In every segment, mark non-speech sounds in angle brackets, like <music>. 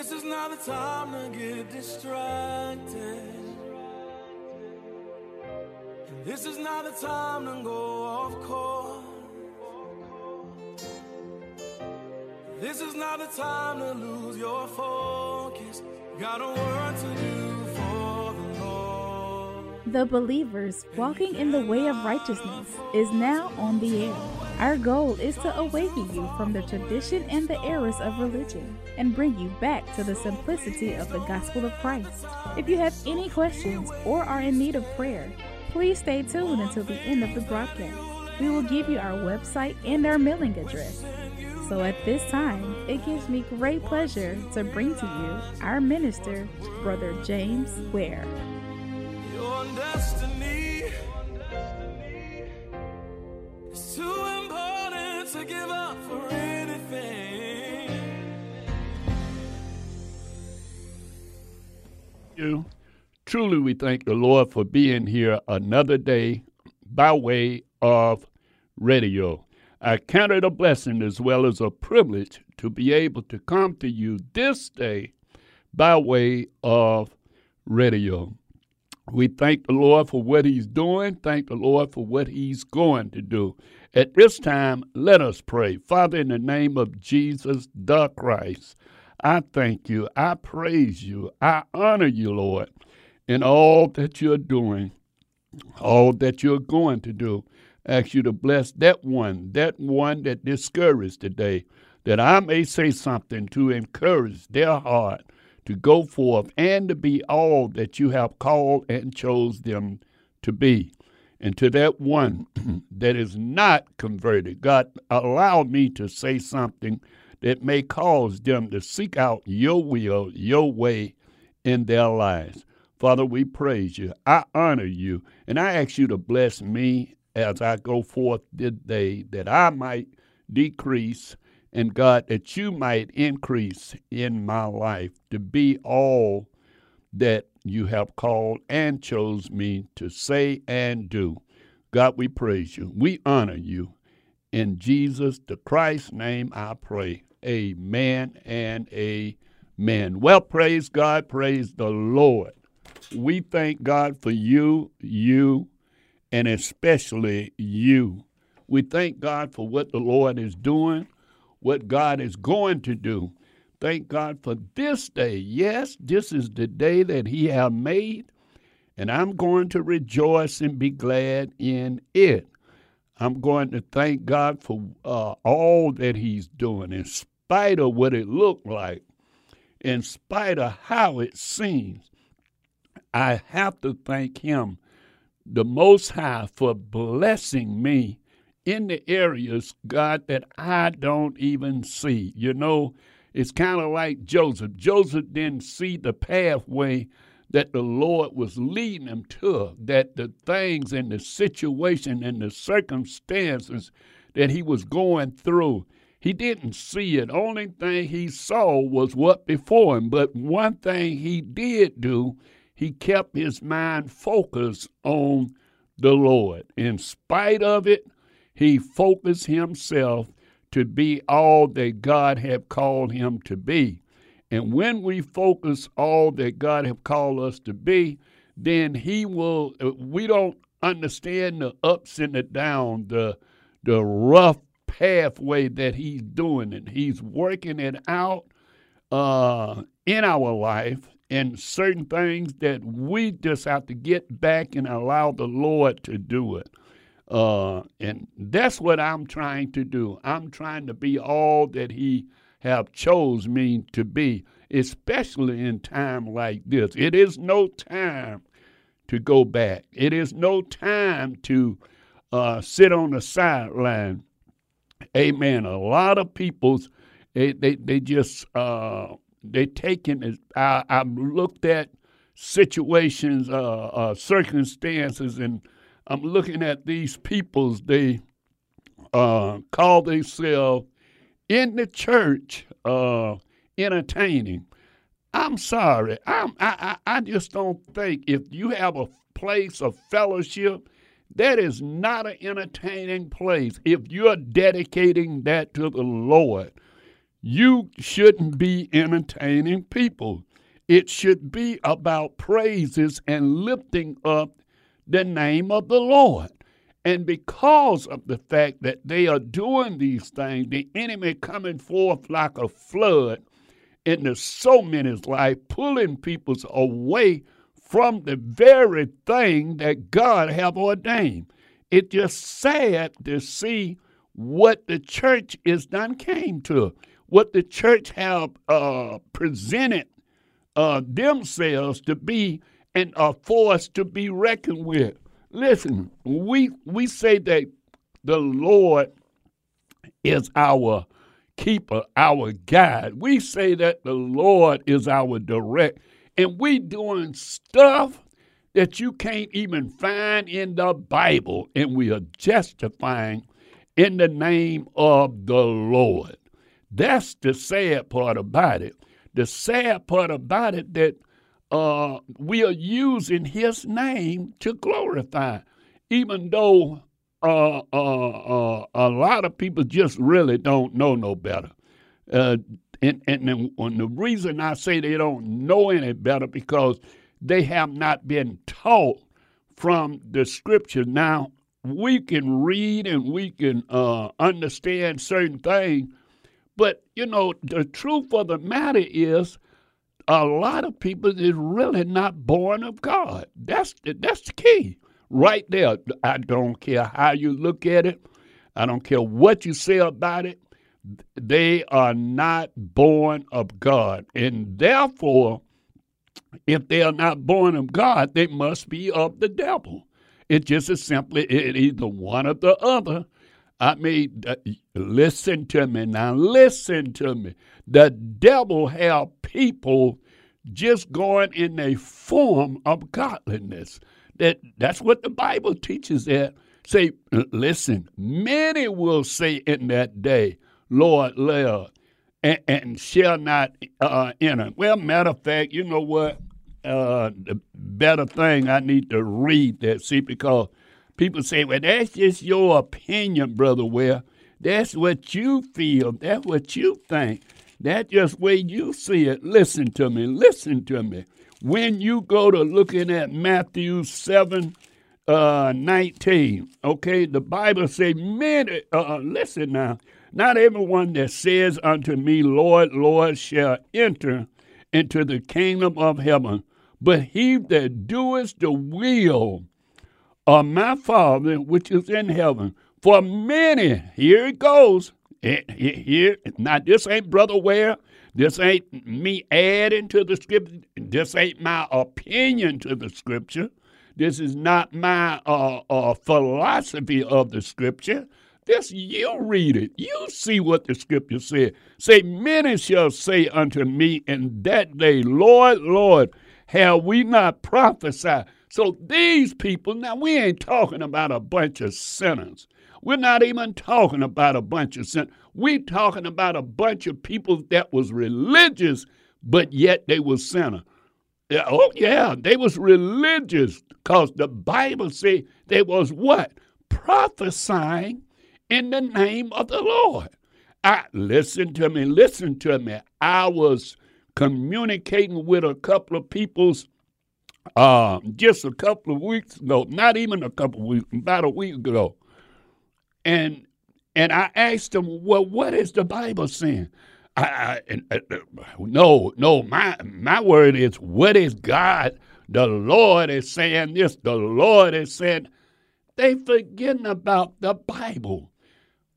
This is not the time to get distracted. And this is not the time to go off course. This is not the time to lose your focus. Got a work to do for the Lord. The Believers Walking in the Way of Righteousness is now on the air. Our goal is to awaken you from the tradition and the errors of religion and bring you back to the simplicity of the gospel of Christ. If you have any questions or are in need of prayer, please stay tuned until the end of the broadcast. We will give you our website and our mailing address. So at this time, it gives me great pleasure to bring to you our minister, Brother James Ware. To give up Truly, we thank the Lord for being here another day by way of radio. I count it a blessing as well as a privilege to be able to come to you this day by way of radio. We thank the Lord for what He's doing. Thank the Lord for what He's going to do. At this time, let us pray. Father, in the name of Jesus the Christ, I thank you. I praise you. I honor you, Lord, in all that you're doing, all that you're going to do. Ask you to bless that one, that one that discouraged today, that I may say something to encourage their heart to go forth and to be all that you have called and chose them to be. And to that one <clears throat> that is not converted, God, allow me to say something that may cause them to seek out your will, your way in their lives. Father, we praise you. I honor you. And I ask you to bless me as I go forth today that I might decrease, and God, that you might increase in my life to be all that you have called and chose me to say and do. God, we praise you. We honor you. In Jesus the Christ's name I pray. Amen and amen. Well, praise God, praise the Lord. We thank God for you, you, and especially you. We thank God for what the Lord is doing, what God is going to do. Thank God for this day. Yes, this is the day that He has made, and I'm going to rejoice and be glad in it. I'm going to thank God for uh, all that He's doing, in spite of what it looked like, in spite of how it seems. I have to thank Him, the Most High, for blessing me in the areas, God, that I don't even see. You know, it's kind of like Joseph. Joseph didn't see the pathway that the Lord was leading him to, that the things and the situation and the circumstances that he was going through, he didn't see it. Only thing he saw was what before him. But one thing he did do, he kept his mind focused on the Lord. In spite of it, he focused himself to be all that God had called him to be. And when we focus all that God have called us to be, then He will. Uh, we don't understand the ups and the downs, the the rough pathway that He's doing it. He's working it out uh, in our life, and certain things that we just have to get back and allow the Lord to do it. Uh, and that's what I'm trying to do. I'm trying to be all that He have chose me to be, especially in time like this. It is no time to go back. It is no time to uh, sit on the sideline. Amen. A lot of people's they they, they just uh, they taking it. I, I've looked at situations, uh, uh, circumstances, and I'm looking at these peoples. They uh, call themselves in the church uh, entertaining. I'm sorry. I'm, I, I, I just don't think if you have a place of fellowship, that is not an entertaining place. If you're dedicating that to the Lord, you shouldn't be entertaining people. It should be about praises and lifting up the name of the Lord. And because of the fact that they are doing these things, the enemy coming forth like a flood into so many's life, pulling people away from the very thing that God have ordained. It's just sad to see what the church is done came to, what the church have uh, presented uh, themselves to be and are forced to be reckoned with. Listen, we we say that the Lord is our keeper, our guide. We say that the Lord is our direct, and we doing stuff that you can't even find in the Bible, and we are justifying in the name of the Lord. That's the sad part about it. The sad part about it that uh, we are using His name to glorify, even though uh, uh, uh, a lot of people just really don't know no better. And, and, and the reason I say they don't know any better because they have not been taught from the scripture. Now, we can read and we can uh, understand certain things, but you know, the truth of the matter is a lot of people is really not born of God. That's the, that's the key right there. I don't care how you look at it. I don't care what you say about it. They are not born of God. And therefore, if they are not born of God, they must be of the devil. It just is simply it either one or the other. I mean, listen to me now. Listen to me. The devil have people just going in a form of godliness. That that's what the Bible teaches. That say, listen. Many will say in that day, "Lord, Lord," and, and shall not uh, enter. Well, matter of fact, you know what? uh, the better thing I need to read that. See, because people say, well, that's just your opinion, Brother Ware. That's what you feel. That's what you think. That's just way you see it. Listen to me. Listen to me. When you go to looking at Matthew 7, uh, 19, okay, the Bible say, many, uh, listen now, not everyone that says unto me, Lord, Lord, shall enter into the kingdom of heaven, but he that doeth the will of my Father which is in heaven. For many, here it goes. Here, now this ain't Brother Ware. This ain't me adding to the scripture. This ain't my opinion to the scripture. This is not my uh, uh, philosophy of the scripture. This you read it. You see what the scripture said. Say, many shall say unto me in that day, Lord, Lord, have we not prophesied? So these people, now we ain't talking about a bunch of sinners. We're not even talking about a bunch of sinners. We're talking about a bunch of people that was religious, but yet they was sinners. Oh yeah, they was religious because the Bible say they was what? Prophesying in the name of the Lord. I listen to me, listen to me. I was communicating with a couple of people's uh, just a couple of weeks ago, not even a couple of weeks, about a week ago. And and I asked them, well, what is the Bible saying? I, I, uh, no, no, my my word is what is God? The Lord is saying this. The Lord is saying they forgetting about the Bible.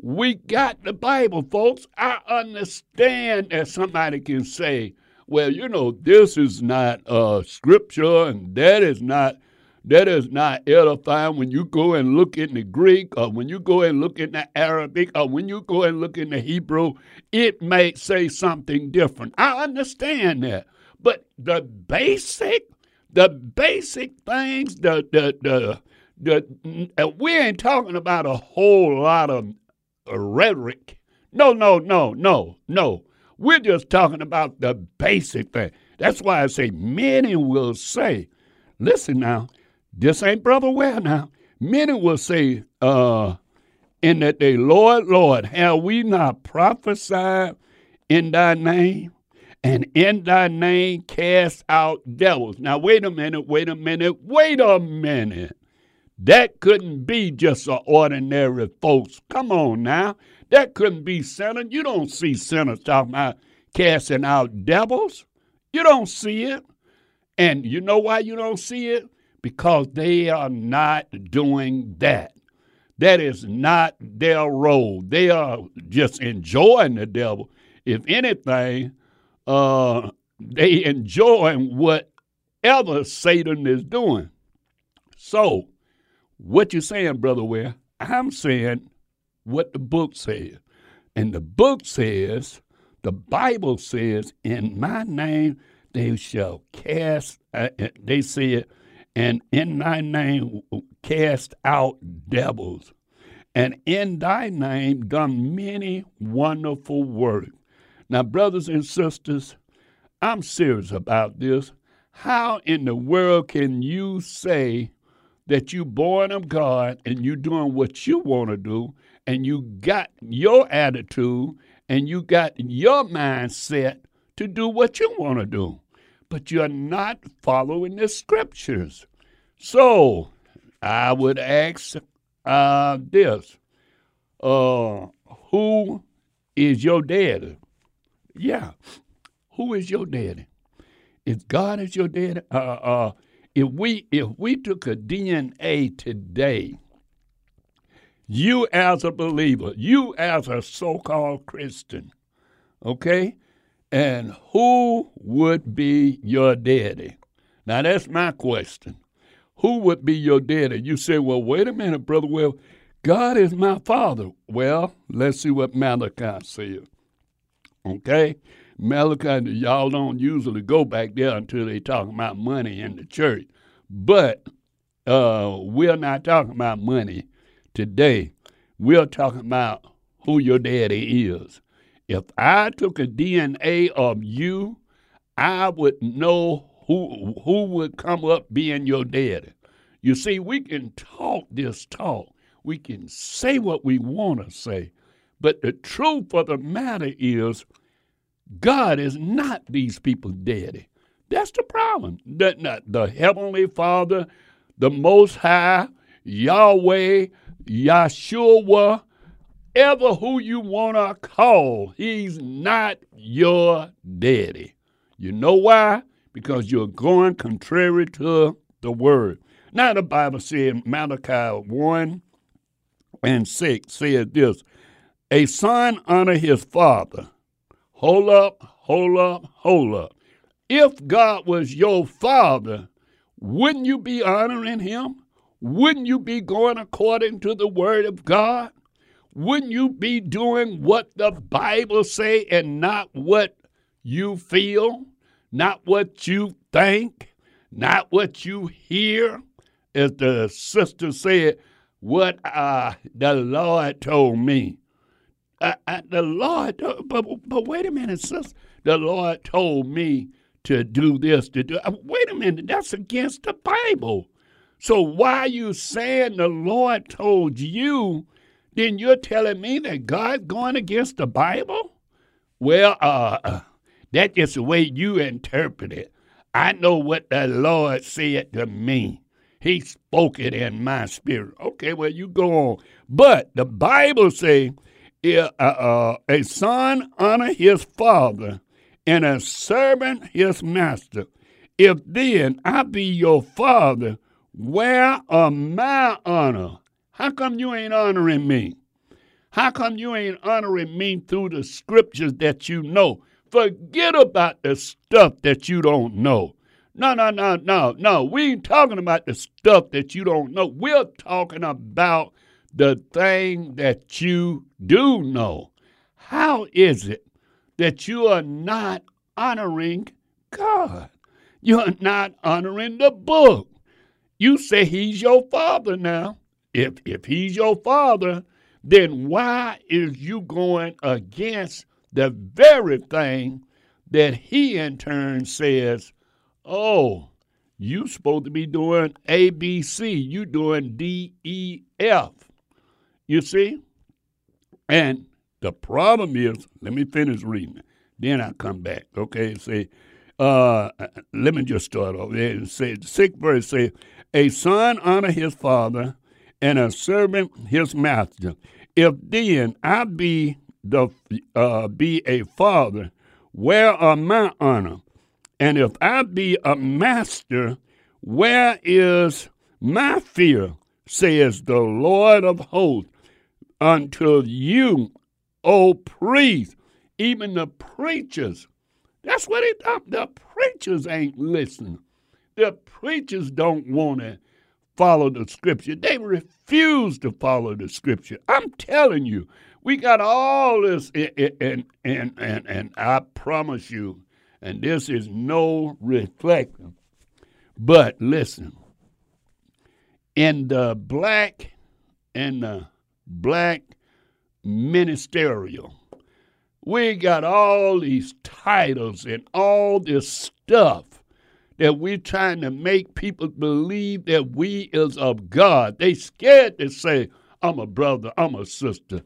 We got the Bible, folks. I understand that somebody can say, well, you know, this is not uh, scripture and that is not that is not edifying when you go and look in the Greek or when you go and look in the Arabic or when you go and look in the Hebrew, it may say something different. I understand that. But the basic, the basic things, the the the, the uh, we ain't talking about a whole lot of rhetoric. No, no, no, no, no. We're just talking about the basic thing. That's why I say many will say, listen now, this ain't Brother Well now. Many will say, uh, in that day, Lord, Lord, have we not prophesied in thy name, and in thy name cast out devils. Now, wait a minute, wait a minute, wait a minute. That couldn't be just an ordinary folks. Come on now. That couldn't be sinners. You don't see sinners talking about casting out devils. You don't see it. And you know why you don't see it? Because they are not doing that. That is not their role. They are just enjoying the devil. If anything, uh, they enjoying whatever Satan is doing. So, what you saying, Brother Ware? I'm saying what the book says. And the book says, the Bible says, in my name they shall cast, uh, uh they said, and in thy name cast out devils, and in thy name done many wonderful works. Now, brothers and sisters, I'm serious about this. How in the world can you say that you born of God and you doing what you want to do and you got your attitude and you got your mindset to do what you want to do, but you're not following the scriptures. So I would ask uh, this uh, Who is your daddy? Yeah, who is your daddy? If God is your daddy, uh, uh, if we if we took a DNA today, you as a believer, you as a so-called Christian, okay, and who would be your daddy? Now that's my question. Who would be your daddy? You say, well, wait a minute, brother. Well, God is my father. Well, let's see what Malachi says. Okay? Malachi, y'all don't usually go back there until they talk about money in the church. But uh, we're not talking about money today. We're talking about who your daddy is. If I took a DNA of you, I would know who who would come up being your daddy. You see, we can talk this talk. We can say what we want to say. But the truth of the matter is God is not these people's daddy. That's the problem. That the, the Heavenly Father, the Most High, Yahweh, Yeshua, ever who you want to call, he's not your daddy. You know why? Because you're going contrary to the word. Now, the Bible says, Malachi 1 and 6 says this A son honor his father, Hold up, hold up, hold up. If God was your father, wouldn't you be honoring him? Wouldn't you be going according to the word of God? Wouldn't you be doing what the Bible say and not what you feel, not what you think, not what you hear? As the sister said, what uh, the Lord told me. The Lord, but, but wait a minute, sis. The Lord told me to do this, to do. Uh, wait a minute, that's against the Bible. So why are you saying the Lord told you? Then you're telling me that God's going against the Bible? Well, uh, uh that's the way you interpret it. I know what the Lord said to me. He spoke it in my spirit. Okay, well, you go on. But the Bible uh, uh, a son honor his father, and a servant his master. If then I be your father, where are my honor? How come you ain't honoring me? How come you ain't honoring me through the scriptures that you know? Forget about the stuff that you don't know. No, no, no, no, no. We ain't talking about the stuff that you don't know. We're talking about the thing that you do know. How is it that you are not honoring God? You're not honoring the book. You say he's your father now. If if he's your father, then why is you going against the very thing that he in turn says, "Oh, you supposed to be doing A B C, you doing D E F." You see? And the problem is, let me finish reading. Then I come back. Okay, say, uh, let me just start off and say sixth verse say, a son honor his father, and a servant his master. If then I be the uh, be a father, where are my honor? And if I be a master, where is my fear? Says the Lord of hosts. Until you, O priest, even the preachers, that's what it, uh, the preachers ain't listening. The preachers don't want to follow the scripture. They refuse to follow the scripture. I'm telling you, we got all this, and and and and I promise you, and this is no reflection. But listen, in the black and the black ministerial, we got all these titles and all this stuff that we're trying to make people believe that we is of God. They scared to say, I'm a brother, I'm a sister.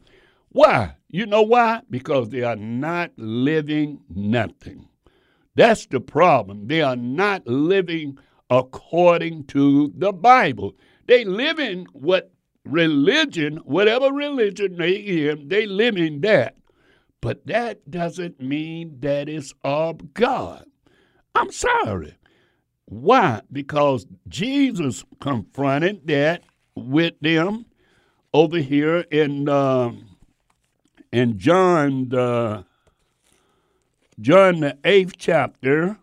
Why? You know why? Because they are not living nothing. That's the problem. They are not living according to the Bible. They live in what religion, whatever religion they in, they live in that. But that doesn't mean that it's of God. I'm sorry. Why? Because Jesus confronted that with them over here in uh, in John the John the eighth chapter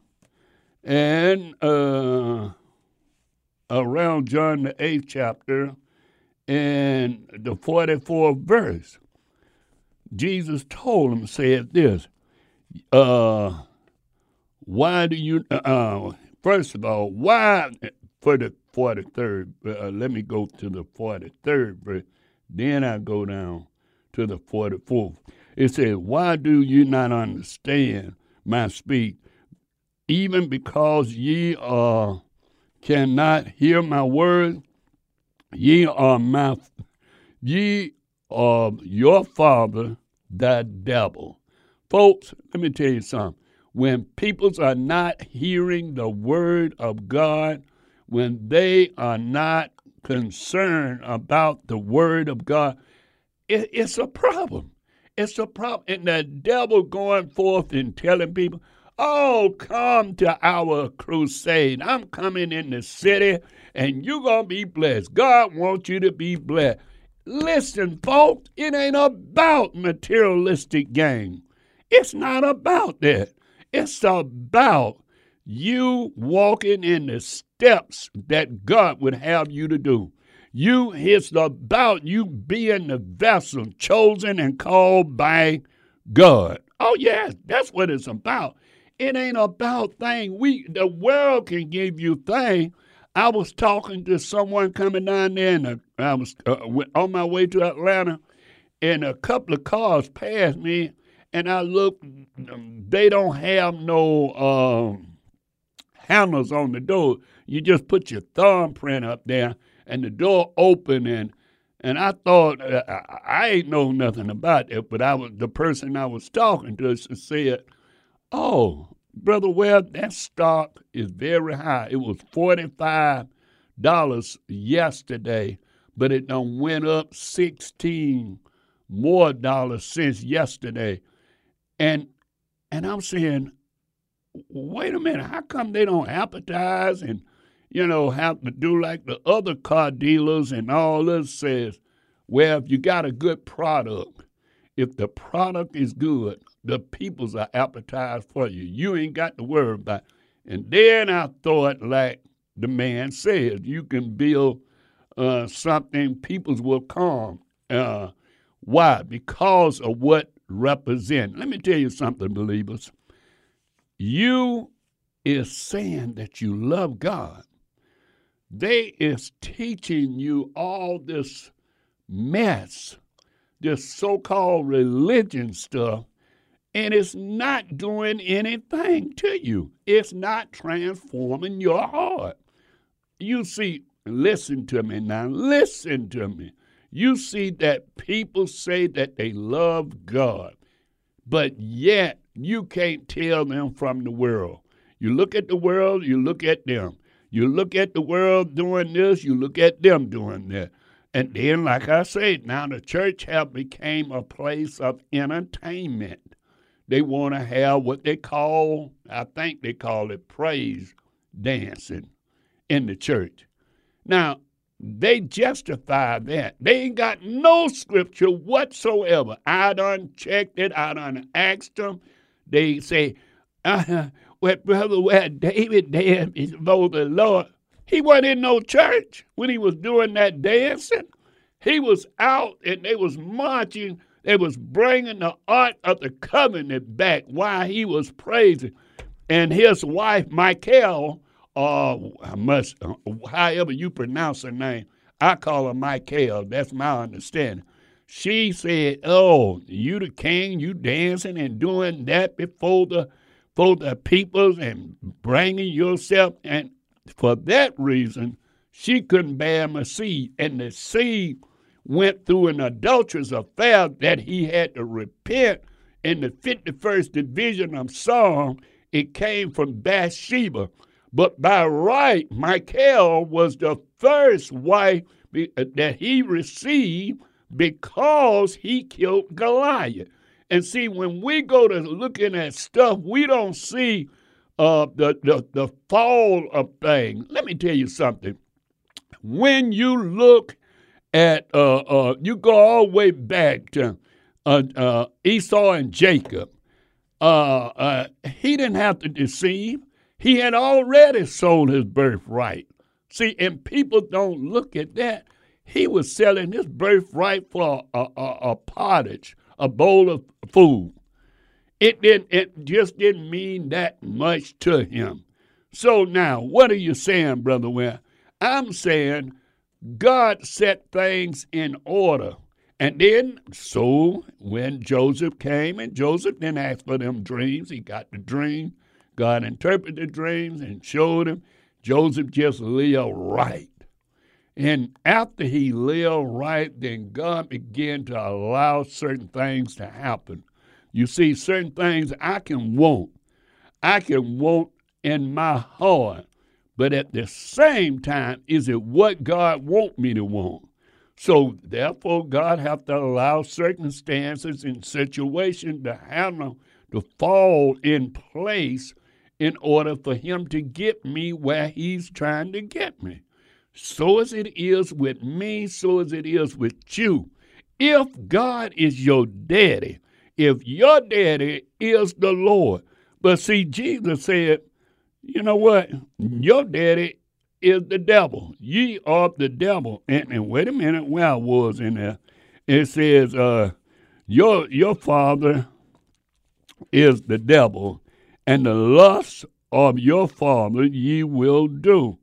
and uh, around John the eighth chapter and the forty fourth verse. Jesus told him, said this, uh, why do you, uh, First of all, why for the 43rd, uh, let me go to the 43rd verse, then I go down to the 44th. It says, Why do you not understand my speech? Even because ye are cannot hear my words, ye are my ye are your father, the devil. Folks, let me tell you something when peoples are not hearing the word of God, when they are not concerned about the word of God, it, it's a problem. It's a problem. And the devil going forth and telling people, oh, come to our crusade. I'm coming in the city and you're going to be blessed. God wants you to be blessed. Listen, folks, it ain't about materialistic gain. It's not about that. It's about you walking in the steps that God would have you to do. You it's about you being the vessel chosen and called by God. Oh yes, that's what it's about. It ain't about thing. We the world can give you thing. I was talking to someone coming down there, and I was uh, on my way to Atlanta, and a couple of cars passed me, and I looked. they don't have no um, handles on the door. You just put your thumbprint up there, and the door open. And and I thought uh, I ain't know nothing about it, but I was the person I was talking to said, "Oh, brother Webb, that stock is very high. It was forty five dollars yesterday, but it done went up sixteen more dollars since yesterday." And and I'm saying, wait a minute, how come they don't advertise and you know have to do like the other car dealers and all this says, well, if you got a good product, if the product is good, the peoples are appetized for you. You ain't got to worry about. It. And then I thought, like the man said, you can build uh, something peoples will come. Uh, why? Because of what represent. Let me tell you something, believers. You is saying that you love God. They is teaching you all this mess, this so-called religion stuff, and it's not doing anything to you. It's not transforming your heart. You see, listen to me now, listen to me you see that people say that they love God, but yet you can't tell them from the world. You look at the world, you look at them. You look at the world doing this, you look at them doing that. And then, like I said, now the church have became a place of entertainment. They want to have what they call, I think they call it praise dancing in the church. Now, they justify that. They ain't got no scripture whatsoever. I done checked it. I done asked them. They say, uh, well, brother, Ware David danced before the Lord, he wasn't in no church when he was doing that dancing. He was out and they was marching. They was bringing the ark of the covenant back while he was praising. And his wife, Michael, uh, I must, uh, however you pronounce her name, I call her Michael. That's my understanding. She said, "Oh, you the king, you dancing and doing that before the, for the peoples and bringing yourself." And for that reason, she couldn't bear him a seed, and the seed went through an adulterous affair that he had to repent. In the 51st division of Psalm, it came from Bathsheba. But by right, Michael was the first wife uh, that he received because he killed Goliath. And see, when we go to looking at stuff, we don't see uh, the, the, the fall of things. Let me tell you something. When you look at, uh, uh, you go all the way back to uh, uh, Esau and Jacob, he didn't have to deceive. He had already sold his birthright. See, and people don't look at that. He was selling his birthright for a, a, a pottage, a bowl of food. It didn't. It just didn't mean that much to him. So now, what are you saying, brother? Well, I'm saying God set things in order. And then, so when Joseph came, and Joseph didn't ask for them dreams, he got the dream. God interpreted the dreams and showed him. Joseph just lived right. And after he lived right, then God began to allow certain things to happen. You see, certain things I can want. I can want in my heart. But at the same time, is it what God want me to want? So therefore, God have to allow circumstances and situations to handle to fall in place in order for him to get me where he's trying to get me. So as it is with me, so as it is with you. If God is your daddy, if your daddy is the Lord, but see, Jesus said, you know what? Your daddy is the devil. Ye are the devil. And, and wait a minute, where I was in there, it says, uh, your your father is the devil, and the lust of your father ye will do.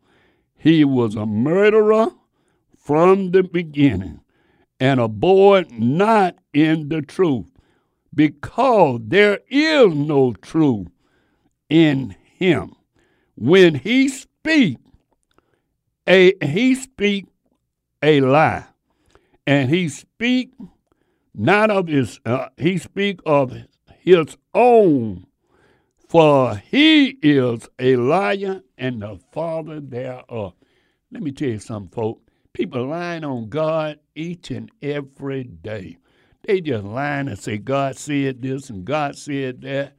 He was a murderer from the beginning, and abode not in the truth, because there is no truth in him. When he speak, a he speak a lie, and he speak not of his uh, he speak of his own for he is a liar and the father thereof. Let me tell you something, folks. People lying on God each and every day. They just lying and say God said this and God said that.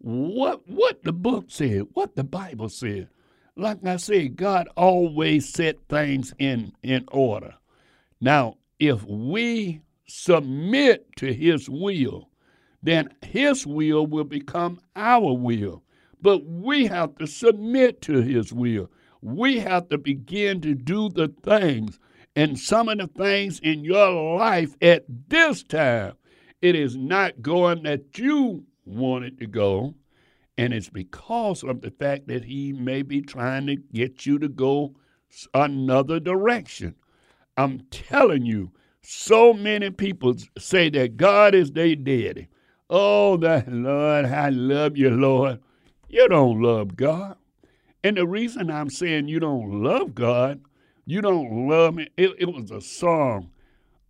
What what the book said, what the Bible said. Like I said, God always set things in, in order. Now, if we submit to his will, then His will will become our will. But we have to submit to His will. We have to begin to do the things. And some of the things in your life at this time, it is not going that you want it to go. And it's because of the fact that He may be trying to get you to go another direction. I'm telling you, so many people say that God is their daddy. Oh, that Lord, I love you, Lord. You don't love God. And the reason I'm saying you don't love God, you don't love me, it, it was a song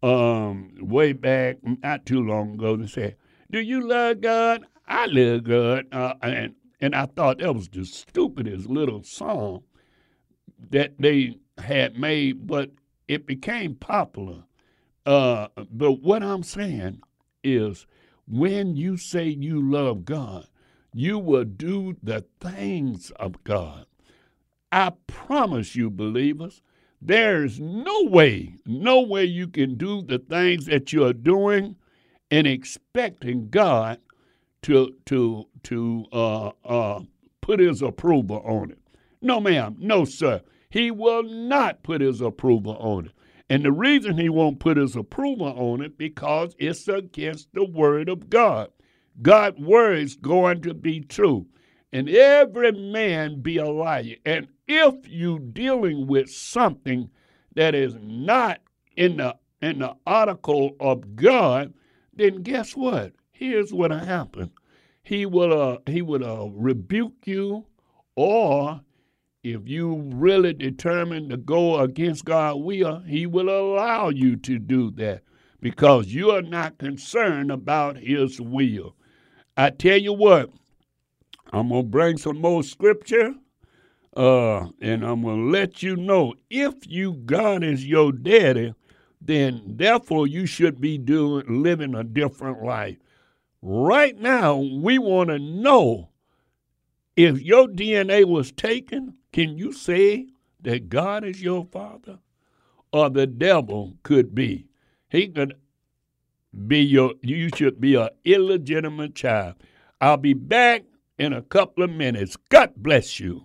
um, way back, not too long ago, that said, Do you love God? I live good, uh, and and I thought that was the stupidest little song that they had made, but it became popular. Uh, but what I'm saying is, when you say you love God, you will do the things of God. I promise you, believers, there's no way, no way you can do the things that you're doing and expecting God to to to uh, uh, put His approval on it. No, ma'am, no, sir. He will not put His approval on it. And the reason He won't put His approval on it because it's against the Word of God. God's word is going to be true, and every man be a liar. And if you're dealing with something that is not in the in the article of God, then guess what? Here's what will happen. He will uh, he would uh, rebuke you, or if you really determined to go against God's will, He will allow you to do that because you are not concerned about His will. I tell you what, I'm gonna bring some more scripture uh, and I'm going to let you know if you God is your daddy, then therefore you should be doing living a different life. Right now, we want to know if your DNA was taken, can you say that God is your father? Or the devil could be. He could be your you should be an illegitimate child. I'll be back in a couple of minutes. God bless you.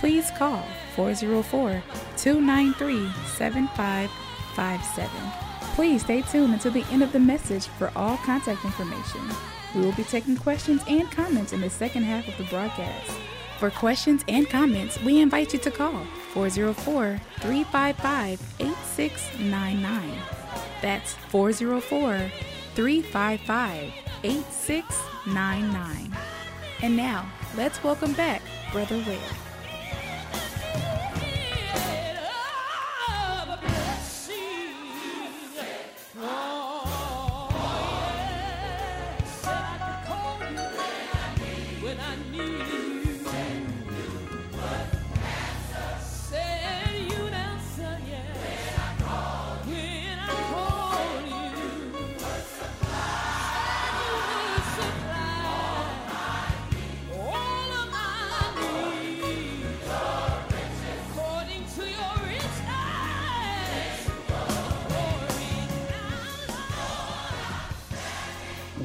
please call 404 293 7557. Please stay tuned until the end of the message for all contact information. We will be taking questions and comments in the second half of the broadcast. For questions and comments, we invite you to call 404 355 8699. That's 404 355 8699. And now, let's welcome back Brother Ware. Oh.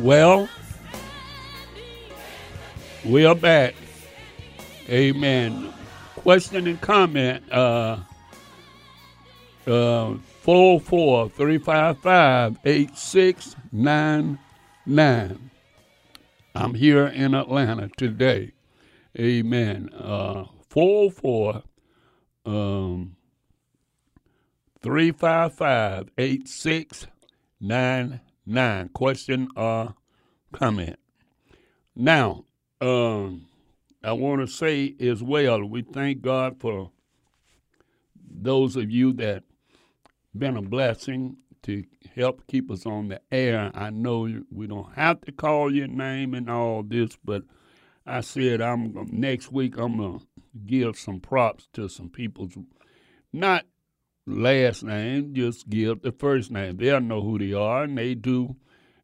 Well, we are back. Amen. Question and comment. Uh, uh, 404 355 8699. I'm here in Atlanta today. Amen. Uh, 404 um, 355 8699 nine. Question or comment. Now, um, I want to say as well, we thank God for those of you that been a blessing to help keep us on the air. I know we don't have to call your name and all this, but I said I'm next week I'm gonna give some props to some people's not last name, just give the first name. They'll know who they are, and they do.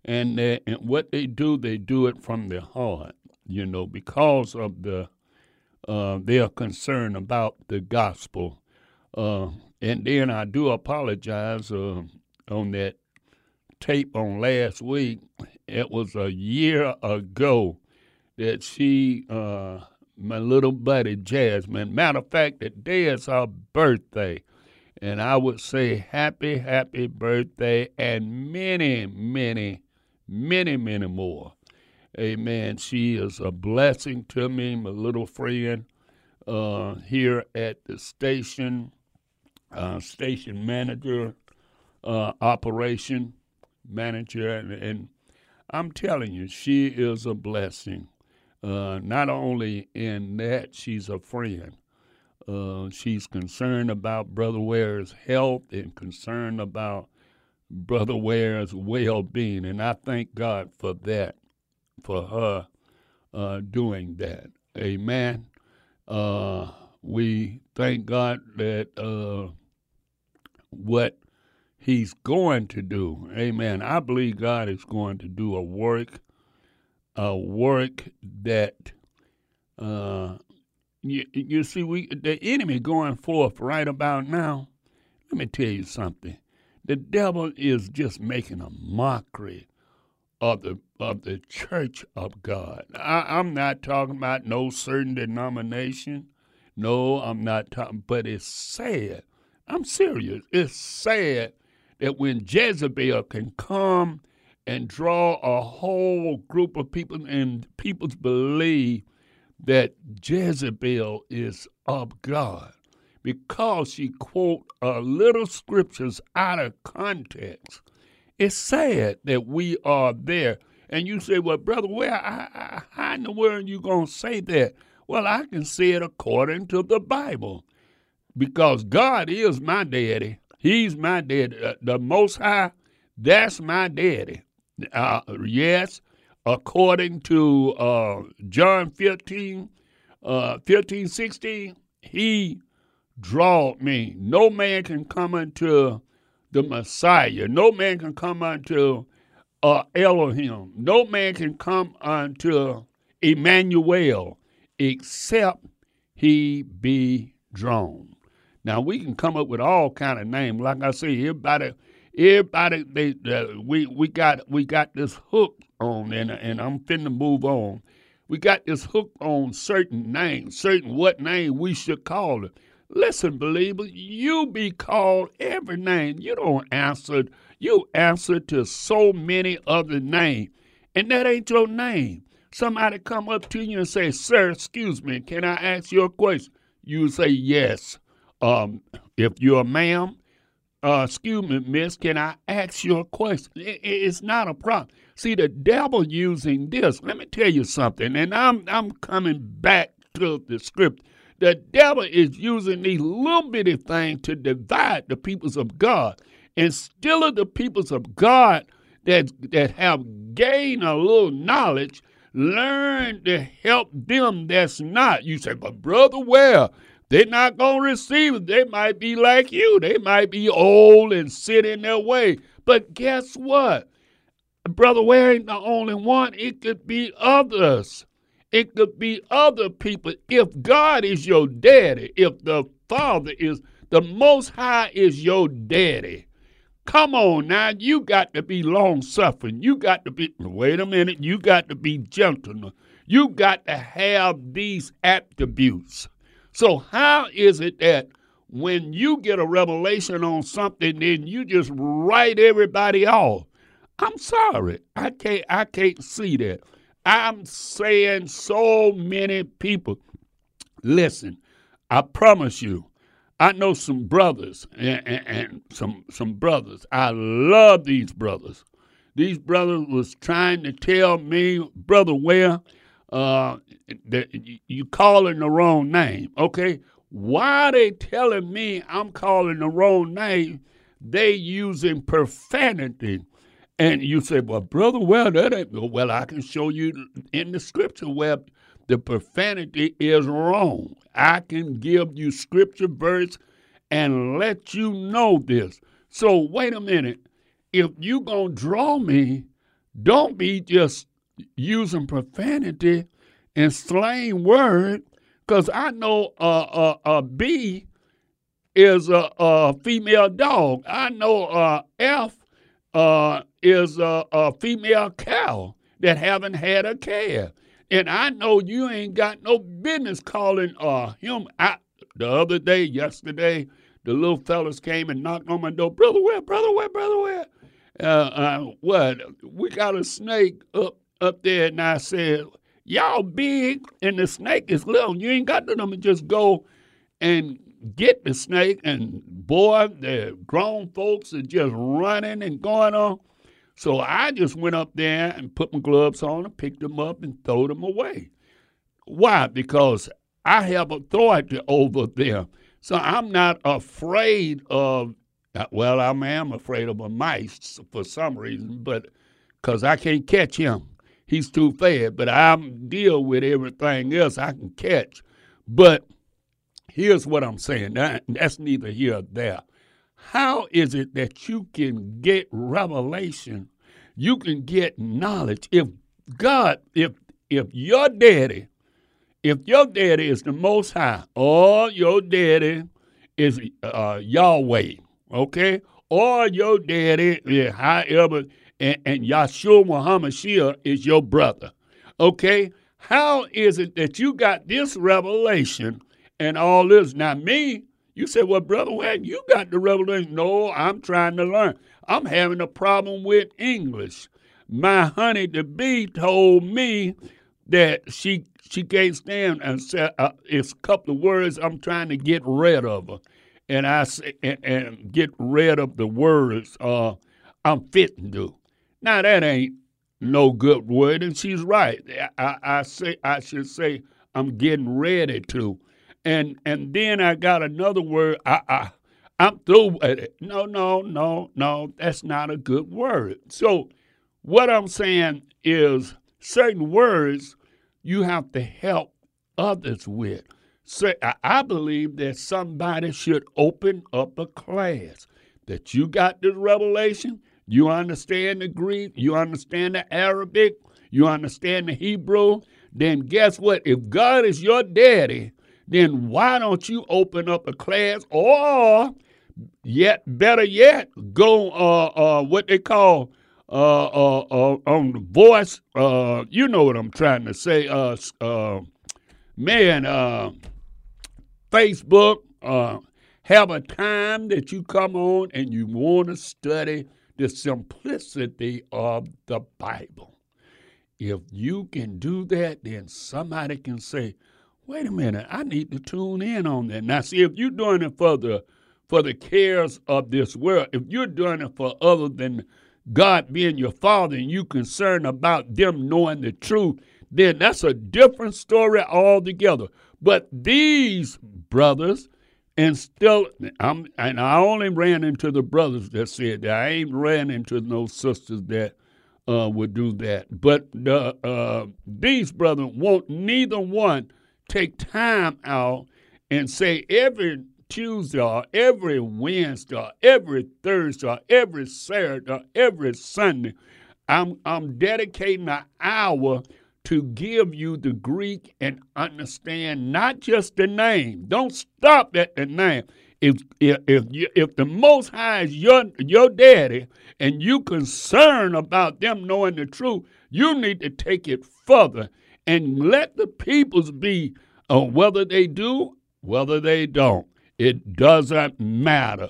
And, they, and what they do, they do it from their heart, you know, because of the uh, their concern about the gospel. Uh, and then I do apologize uh, on that tape on last week. It was a year ago that she, uh, my little buddy Jasmine, matter of fact, the day is her birthday And I would say happy, happy birthday and many, many, many, many more. Amen. She is a blessing to me, my little friend uh, here at the station, uh, station manager, uh, operation manager, and, and, I'm telling you, she is a blessing. Uh, not only in that she's a friend, uh, she's concerned about Brother Ware's health and concerned about Brother Ware's well-being, and I thank God for that, for her uh, doing that. Amen. Uh, we thank God that uh, what He's going to do, Amen. I believe God is going to do a work, a work that uh, you, you see, we the enemy going forth right about now. Let me tell you something. The devil is just making a mockery of the of the church of God. I, am not talking about no certain denomination. No, I'm not talking. But it's sad. I'm serious. It's sad that when Jezebel can come and draw a whole group of people and people believe that Jezebel is of God because she quote a little scriptures out of context. It's sad that we are there. And you say, well, brother, Ware I, I, how in the world are you going to say that? Well, I can say it according to the Bible because God is my daddy. He's my daddy. Uh, the Most High, that's my daddy. Uh, yes, according to uh, John 15, uh, 15, 16, he drawed me. No man can come unto the Messiah. No man can come unto uh, Elohim. No man can come unto Emmanuel except he be drawn. Now we can come up with all kind of names. Like I say, everybody, everybody, they, uh, we we got we got this hook on, and and I'm finna move on. We got this hook on certain names, certain what name we should call it. Listen, believer, you be called every name. You don't answer. You answer to so many other names, and that ain't your name. Somebody come up to you and say, "Sir, excuse me, can I ask you a question?" You say, "Yes." Um, if you're a ma'am, uh, excuse me, miss, can I ask you a question? it's not a problem. See, the devil using this. Let me tell you something, and I'm I'm coming back to the script. The devil is using these little bitty things to divide the peoples of God. And still the peoples of God that that have gained a little knowledge learn to help them that's not. You say, but brother, well, they're not going to receive it. They might be like you. They might be old and sit in their way. But guess what? Brother Ware ain't the only one. It could be others. It could be other people. If God is your daddy, if the Father is, the Most High is your daddy, come on now. You got to be long suffering. You got to be, wait a minute, you got to be gentle. You got to have these attributes. So, how is it that when you get a revelation on something, then you just write everybody off? I'm sorry. I can't I can't see that. I'm saying so many people. Listen, I promise you, I know some brothers and, and, and, some some brothers. I love these brothers. These brothers was trying to tell me, brother, Ware uh, that you calling the wrong name. Okay, why are they telling me I'm calling the wrong name? They using profanity. And you say, well, brother, well, that ain't well. I can show you in the scripture where the profanity is wrong. I can give you scripture verse and let you know this. So wait a minute. If you gonna draw me, don't be just using profanity and slang word, because I know a uh, B is a, a, female dog. I know uh, F is a, a, female cow that haven't had a calf. And I know you ain't got no business calling uh, him. I, the other day, yesterday, the little fellas came and knocked on my door. Brother Ware, brother Ware, brother Ware? Uh, uh, what? We got a snake up up there, and I said, y'all big and the snake is little. You ain't got to them just go and get the snake. And boy, the grown folks are just running and going on. So I just went up there and put my gloves on and picked them up and threw them away. Why? Because I have authority over them. So I'm not afraid of, uh, well, I am afraid of a mice for some reason, but because I can't catch him. He's too fast, but I deal with everything else I can catch. But here's what I'm saying. That, that's neither here nor there. How is it that you can get revelation? You can get knowledge. If God, if if your daddy, if your daddy is the Most High, or your daddy is uh, Yahweh, okay, or your daddy, yeah, however and, and Yahshua HaMashiach is your brother. Okay? How is it that you got this revelation and all this? Now, me, you said, well, brother, well, you got the revelation. No, I'm trying to learn. I'm having a problem with English. My honey to be told me that she she can't stand and said uh, it's a couple of words I'm trying to get rid of her, and I say and, and get rid of the words uh, I'm fitting to. Now that ain't no good word, and she's right. I, I say I should say I'm getting ready to, and and then I got another word. I, I I'm through with it. No, no, no, no. That's not a good word. So what I'm saying is certain words you have to help others with. So I believe that somebody should open up a class that you got this revelation you understand the Greek, you understand the Arabic, you understand the Hebrew, then guess what? If God is your daddy, then why don't you open up a class or yet better yet, go uh uh what they call uh uh, uh on the voice, uh you know what I'm trying to say, uh uh man, Facebook, uh have a time that you come on and you want to study the simplicity of the Bible. If you can do that, then somebody can say, wait a minute, I need to tune in on that. Now, see, if you're doing it for the for the cares of this world, if you're doing it for other than God being your father and you concerned about them knowing the truth, then that's a different story altogether. But these brothers and still, I'm, and I only ran into the brothers that said that. I ain't ran into no sisters that uh, would do that. But the, uh, these brothers won't neither one take time out and say every Tuesday or every Wednesday or every Thursday or every Saturday or every Sunday, I'm, I'm dedicating an hour to give you the Greek and understand not just the name. Don't stop at the name. If if if, if the Most High is your your daddy and you concerned about them knowing the truth, you need to take it further and let the peoples be uh, whether they do, whether they don't. It doesn't matter.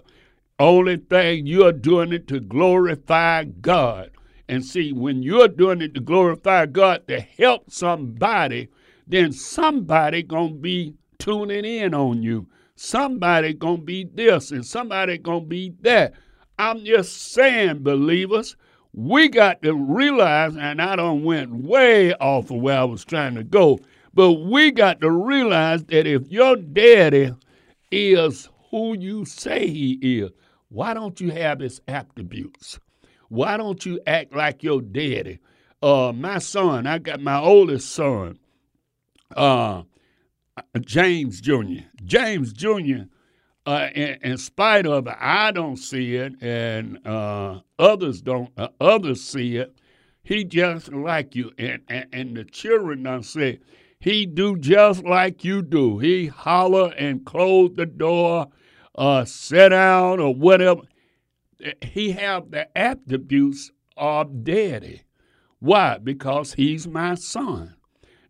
Only thing you're doing it to glorify God. And see, when you're doing it to glorify God to help somebody, then somebody gonna be tuning in on you. Somebody gonna be this and somebody gonna be that. I'm just saying, believers, we got to realize, and I don't went way off of where I was trying to go, but we got to realize that if your daddy is who you say he is, why don't you have his attributes? Why don't you act like your daddy? Uh, my son, I got my oldest son, uh, James Jr. James Jr. Uh, in, in, spite of it, I don't see it, and uh, others don't. Uh, others see it. He just like you, and, and and the children don't say he do just like you do. He holler and close the door, uh, sit down or whatever he have the attributes of daddy. Why? Because he's my son.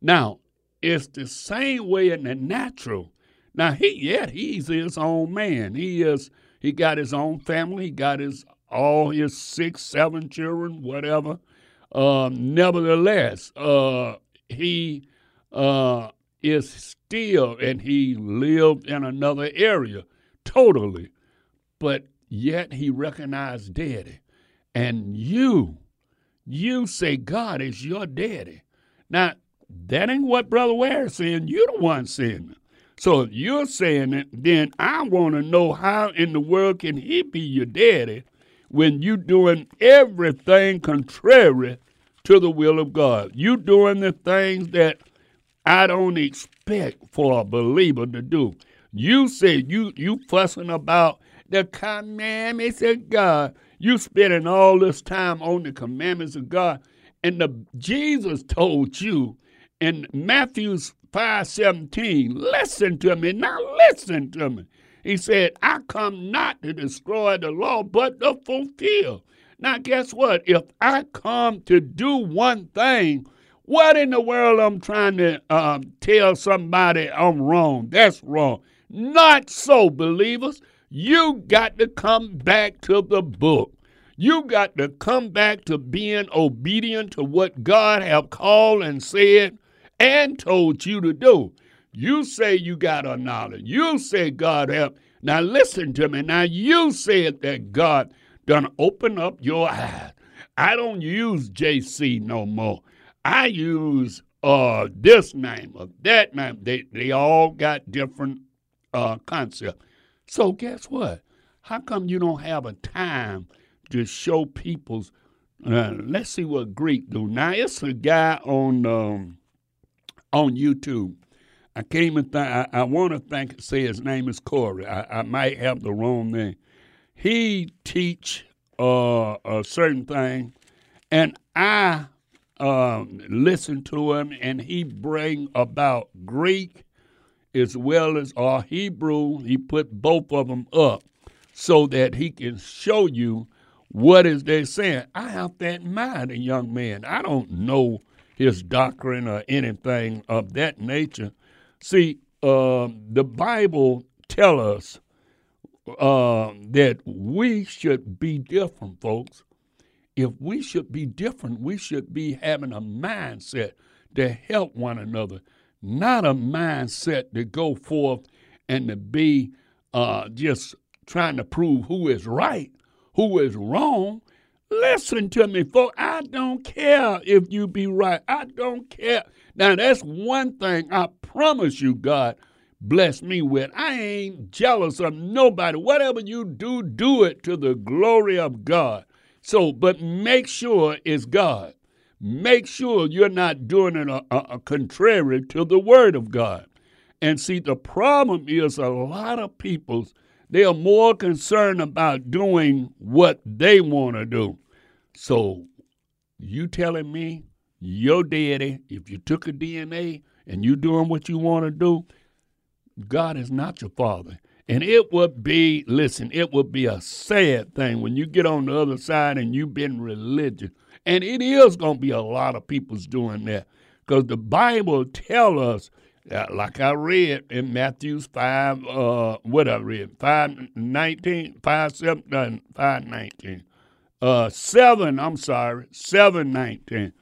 Now, it's the same way in the natural Now he yet he's his own man. He is he got his own family. He got his all his six, seven children, whatever. Um, nevertheless, uh, he uh, is still, and he lived in another area totally, but yet he recognized daddy. And you, you say God is your daddy. Now, that ain't what Brother Ware saying. You're the one saying it. So if you're saying it, then I want to know how in the world can he be your daddy when you doing everything contrary to the will of God. You doing the things that I don't expect for a believer to do. You say you you fussing about the commandments of God. You spending all this time on the commandments of God. And the Jesus told you in Matthew's 5:17, listen to me. Now listen to me. He said, I come not to destroy the law, but to fulfill. Now, guess what? If I come to do one thing, what in the world I'm trying to um, tell somebody I'm wrong? That's wrong. Not so, believers. You got to come back to the book. You got to come back to being obedient to what God have called and said and told you to do. You say you got a knowledge. You say God help. Now listen to me. Now you said that God done open up your eyes. I don't use JC no more. I use uh this name or that name. They they all got different uh concepts. So guess what? How come you don't have a time to show people's uh, let's see what Greek do. Now it's a guy on um, on YouTube I can't even think. I, I want to think say his name is Corey. I, I might have the wrong name. He teach uh, a certain thing, and I um, listen to him, and he bring about Greek as well as our Hebrew. He put both of them up so that he can show you what is they saying. I have to admire the young man. I don't know his doctrine or anything of that nature, See, uh, the Bible tell us uh, that we should be different, folks. If we should be different, we should be having a mindset to help one another, not a mindset to go forth and to be uh, just trying to prove who is right, who is wrong. Listen to me, folks. I don't care if you be right. I don't care. Now, that's one thing I promise you, God bless me with. I ain't jealous of nobody. Whatever you do, do it to the glory of God. So, but make sure it's God. Make sure you're not doing it a, a, a contrary to the Word of God. And see, the problem is a lot of people, they are more concerned about doing what they want to do. So, you telling me your daddy, if you took a DNA and you doing what you want to do, God is not your father. And it would be, listen, it would be a sad thing when you get on the other side and you've been religious. And it is going to be a lot of people's doing that because the Bible tell us, uh, like I read in Matthew's 5, uh, what I read, 5, 19, 5, 7, uh, 5, 19, uh, 7, I'm sorry, 7, 19.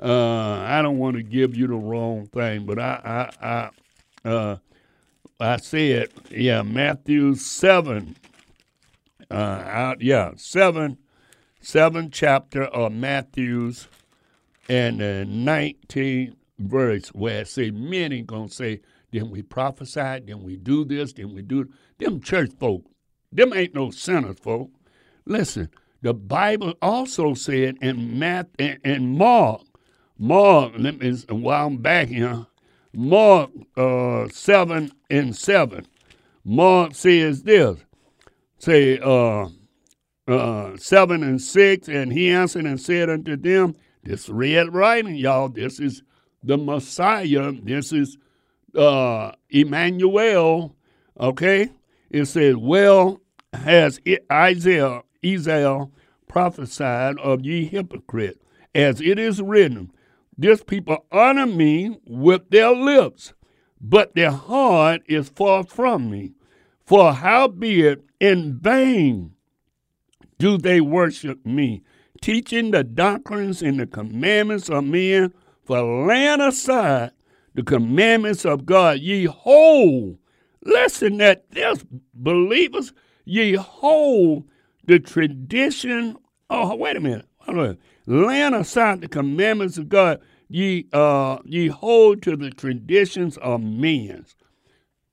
Uh, I don't want to give you the wrong thing, but I, I, I, uh, I said, yeah, Matthew 7, uh, I, yeah, 7, seventh chapter of Matthew's and the nineteenth verse where it say many gonna say, then we prophesy. then we do this, then we do them church folk, them ain't no sinners folk. Listen, the Bible also said in Math in, in Mark, Mark, let me while I'm back here, Mark uh, seven and seven. Mark says this. Say uh uh, 7 and 6, and he answered and said unto them, this red writing, y'all, this is the Messiah, this is uh, Emmanuel, okay? It says, well has Isaiah, Isaiah prophesied of ye hypocrite, as it is written, this people honor me with their lips, but their heart is far from me. For howbeit in vain do they worship me, teaching the doctrines and the commandments of men, for laying aside the commandments of God, ye hold. Listen that this believers, ye hold the tradition. Oh, wait a minute. Hold. Laying aside the commandments of God, ye uh ye hold to the traditions of men.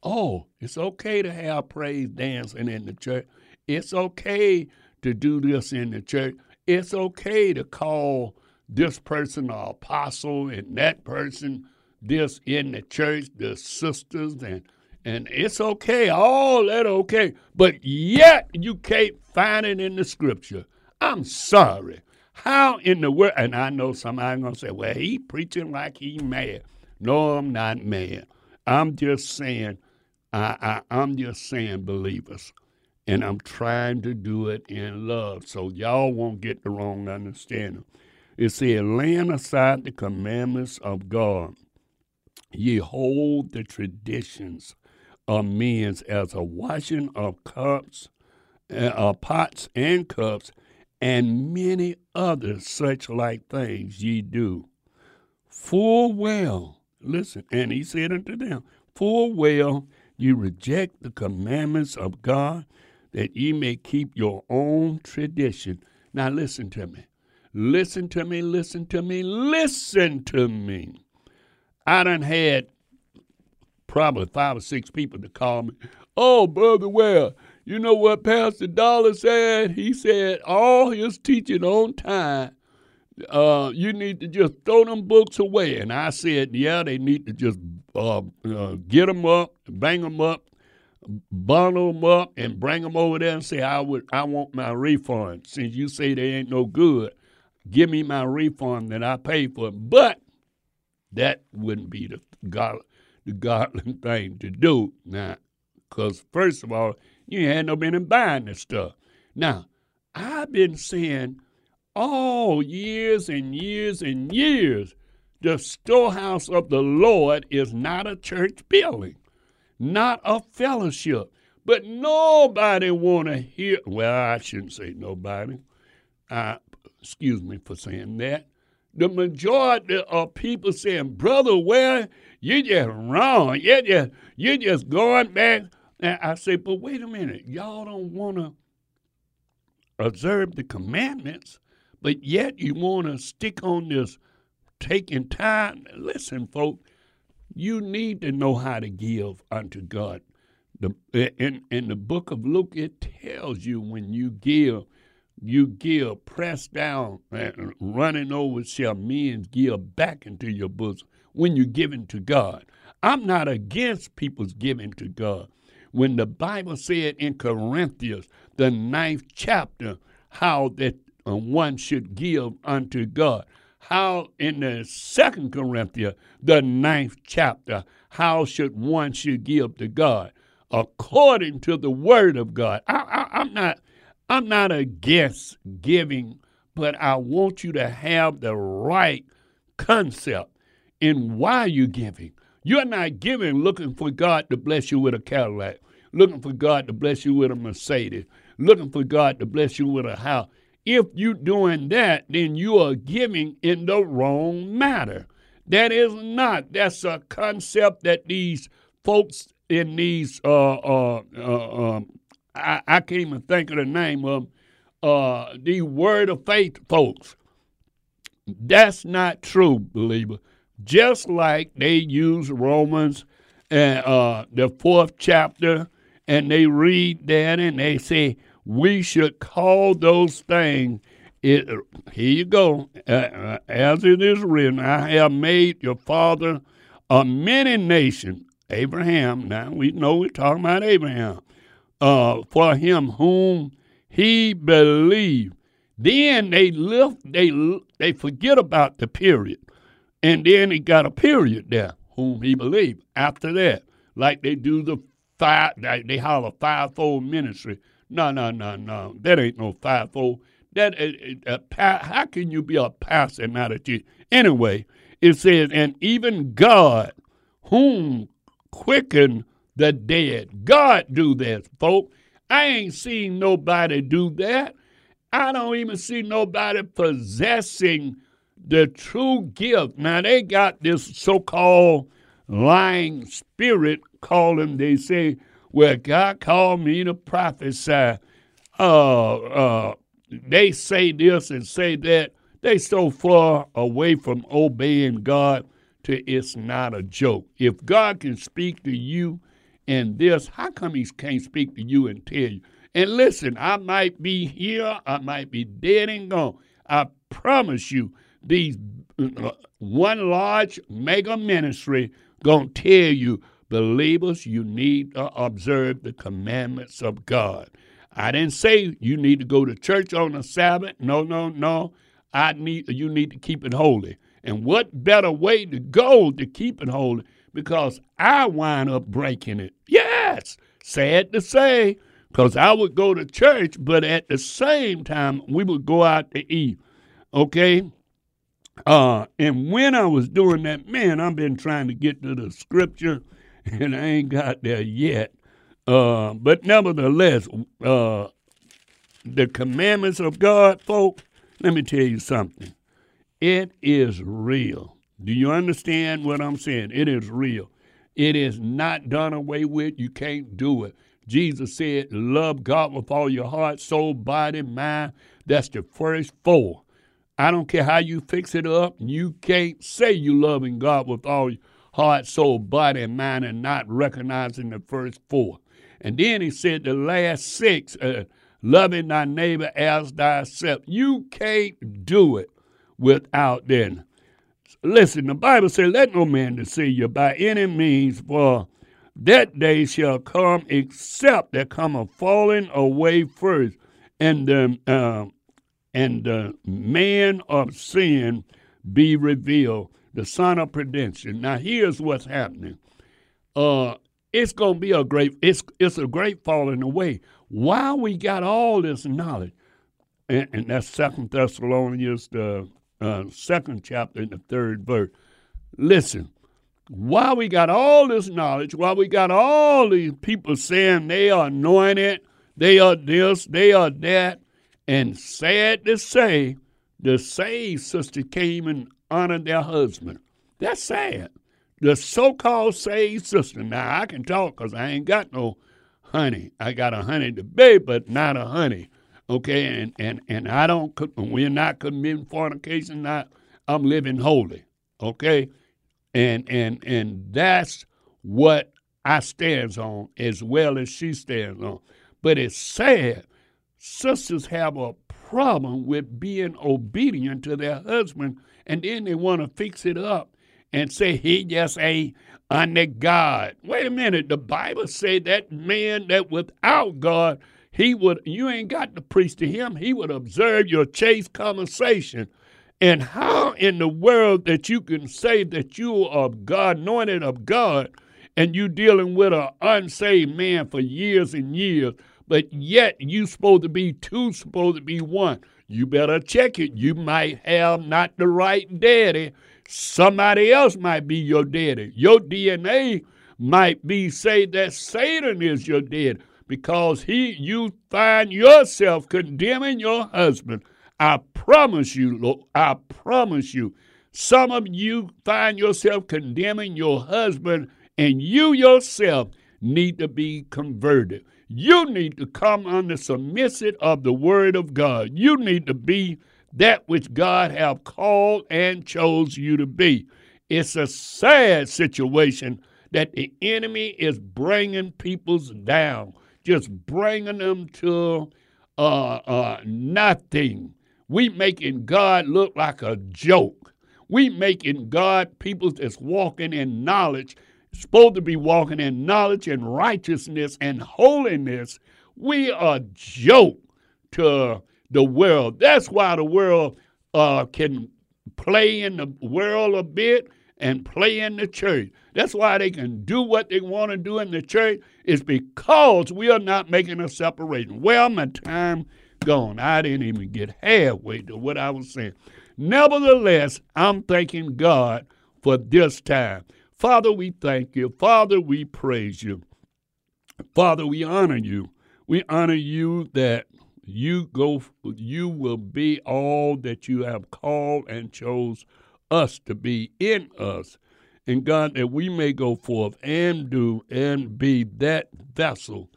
Oh, it's okay to have praise dancing in the church. It's okay to do this in the church. It's okay to call this person an apostle and that person this in the church, the sisters, and and it's okay, all that okay, but yet you can't find it in the scripture. I'm sorry. How in the world? And I know somebody gonna say, "Well, he preaching like he mad." No, I'm not mad. I'm just saying, I, I I'm just saying, believers, and I'm trying to do it in love, so y'all won't get the wrong understanding. It said, laying aside the commandments of God ye hold the traditions of men as a washing of cups, uh, pots and cups, and many other such like things ye do. Full well, listen, and he said unto them, Full well you reject the commandments of God, that ye may keep your own tradition. Now listen to me. Listen to me, listen to me, listen to me. I done had probably five or six people to call me. Oh, Brother Ware, you know what Pastor Dollar said? He said all his teaching on time. Uh, you need to just throw them books away. And I said, yeah, they need to just uh, uh, get them up, bang them up, bundle them up, and bring them over there and say, I would, I want my refund. Since you say they ain't no good, give me my refund that I paid for. But that wouldn't be the God, the godly <laughs> thing to do now. Because, first of all, you had no business buying this stuff. Now, I've been saying all years and years and years the storehouse of the Lord is not a church building, not a fellowship. But nobody want to hear. Well, I shouldn't say nobody. Uh, excuse me for saying that the majority of people saying, Brother, well, you just wrong. You just you just going back. And I say, but wait a minute, y'all don't want to observe the commandments, but yet you want to stick on this taking time. Listen, folks, you need to know how to give unto God. The, in, in the book of Luke, it tells you when you give you give pressed down and running over shall men give back into your bosom when you're giving to God. I'm not against people's giving to God. When the Bible said in Corinthians, the ninth chapter, how that uh, one should give unto God. How in the second Corinthians, the ninth chapter, how should one should give to God according to the word of God. I, I'm not I'm not against giving, but I want you to have the right concept in why you're giving. You're not giving looking for God to bless you with a Cadillac, looking for God to bless you with a Mercedes, looking for God to bless you with a house. If you're doing that, then you are giving in the wrong matter. That is not. That's a concept that these folks in these uh, uh, uh, um, I, I can't even think of the name of uh, the Word of Faith folks. That's not true, believer. Just like they use Romans and uh, the fourth chapter, and they read that and they say we should call those things. It, here you go. Uh, uh as it is written, I have made your father a many nation. Abraham. Now we know we're talking about Abraham uh, for him whom he believed. Then they lift, they they forget about the period, and then he got a period there, whom he believed. After that, like they do the five, they holler fivefold ministry. No, no, no, no, that ain't no fivefold. That uh, uh, how can you be a pastor and not a teacher? Anyway, it says, and even God, whom quicken the dead. God do that, folks. I ain't seen nobody do that. I don't even see nobody possessing the true gift. Now they got this so-called lying spirit calling. They say, "Well, God called me to prophesy." Uh, uh, they say this and say that. They so far away from obeying God to it's not a joke. If God can speak to you in this, how come He can't speak to you and tell you? And listen, I might be here, I might be dead and gone. I promise you, these uh, one large mega ministry gonna tell you, believers, you need to observe the commandments of God. I didn't say you need to go to church on the Sabbath. No, no, no. I need you need to keep it holy. And what better way to go to keep it holy? Because I wind up breaking it. Yes, sad to say, because I would go to church, but at the same time, we would go out to eat. Okay? Uh, and when I was doing that, man, I've been trying to get to the scripture, <laughs> and I ain't got there yet. Uh, but nevertheless, uh, the commandments of God, folks, let me tell you something. It is real. Do you understand what I'm saying? It is real. It is not done away with. You can't do it. Jesus said, Love God with all your heart, soul, body, mind. That's the first four. I don't care how you fix it up. You can't say you loving God with all your heart, soul, body, and mind and not recognizing the first four. And then he said the last six, uh, loving thy neighbor as thyself. You can't do it without them. Listen, the Bible says, Let no man deceive you by any means, for that day shall come except there come a falling away first, and the, uh, and the man of sin be revealed, the son of perdition. Now, here's what's happening. Uh, it's gonna be a great it's it's a great falling away. While we got all this knowledge, and, and that's Second Thessalonians the uh, second chapter in the third verse. Listen, while we got all this knowledge, while we got all these people saying they are anointed, they are this, they are that, and sad to say, the saved sister came and honored their husband. That's sad. The so called saved sister. Now, I can talk because I ain't got no honey. I got a honey to be, but not a honey. Okay, and and and I don't. We're not committing fornication. Not. I'm living holy. Okay, and and and that's what I stands on as well as she stands on. But it's sad. Sisters have a problem with being obedient to their husband, and then they want to fix it up and say he just ain't under God. Wait a minute. The Bible say that man that without God he would you ain't got to preach to him he would observe your chaste conversation and how in the world that you can say that you are god anointed of god and you dealing with an unsaved man for years and years but yet you supposed to be two supposed to be one you better check it you might have not the right daddy somebody else might be your daddy your dna might be say that satan is your daddy because he you find yourself condemning your husband. I promise you, Lord, I promise you, some of you find yourself condemning your husband, and you yourself need to be converted. You need to come under submission of the word of God. You need to be that which God have called and chose you to be. It's a sad situation that the enemy is bringing peoples down just bringing them to uh, uh, nothing. We making God look like a joke. We making God people that's walking in knowledge, supposed to be walking in knowledge and righteousness and holiness. We are joke to the world. That's why the world uh, can play in the world a bit and play in the church. That's why they can do what they want to do in the church, is because we are not making a separation. Well, my time gone. I didn't even get halfway to what I was saying. Nevertheless, I'm thanking God for this time. Father, we thank you. Father, we praise you. Father, we honor you. We honor you that you go you will be all that you have called and chose us to be in us. And God, that we may go forth and do and be that vessel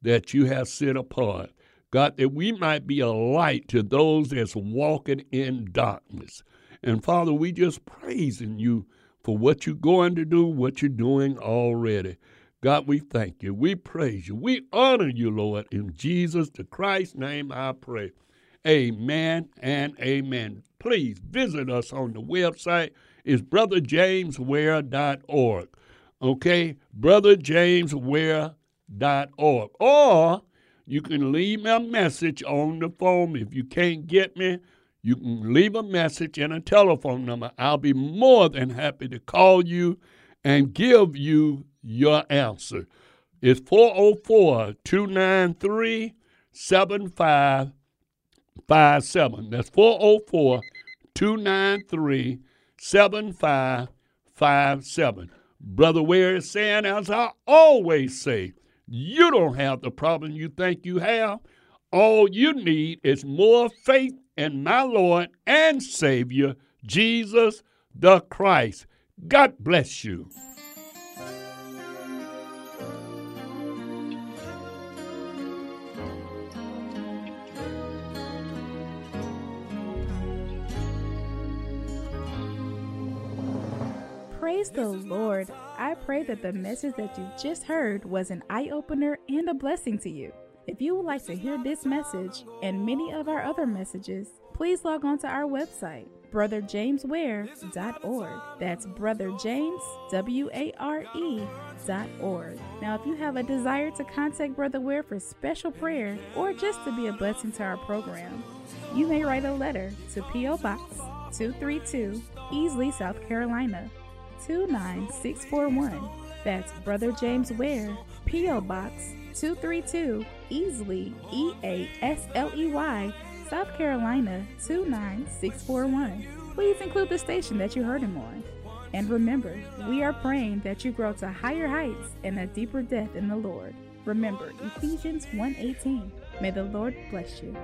that you have set apart. God, that we might be a light to those that's walking in darkness. And Father, we just praising you for what you're going to do, what you're doing already. God, we thank you. We praise you. We honor you, Lord. In Jesus the Christ's name I pray. Amen and amen. Please visit us on the website. It's brotherjamesware.org. Okay? brotherjamesware.org. Or you can leave me a message on the phone. If you can't get me, you can leave a message and a telephone number. I'll be more than happy to call you and give you your answer. It's 404 293 7557. That's 404 293 7557. Brother Ware is saying, as I always say, you don't have the problem you think you have. All you need is more faith in my Lord and Savior, Jesus the Christ. God bless you. Praise the Lord. I pray that the message that you just heard was an eye opener and a blessing to you. If you would like to hear this message and many of our other messages, please log on to our website, brotherjamesware.org. That's brotherjamesware.org. Now, if you have a desire to contact Brother Ware for special prayer or just to be a blessing to our program, you may write a letter to P.O. Box 232, Easley, South Carolina 29641. That's Brother James Ware, P.O. Box 232, Easley, E A S L E Y, South Carolina 29641. Please include the station that you heard him on. And remember, we are praying that you grow to higher heights and a deeper depth in the Lord. Remember Ephesians 1:18. May the Lord bless you.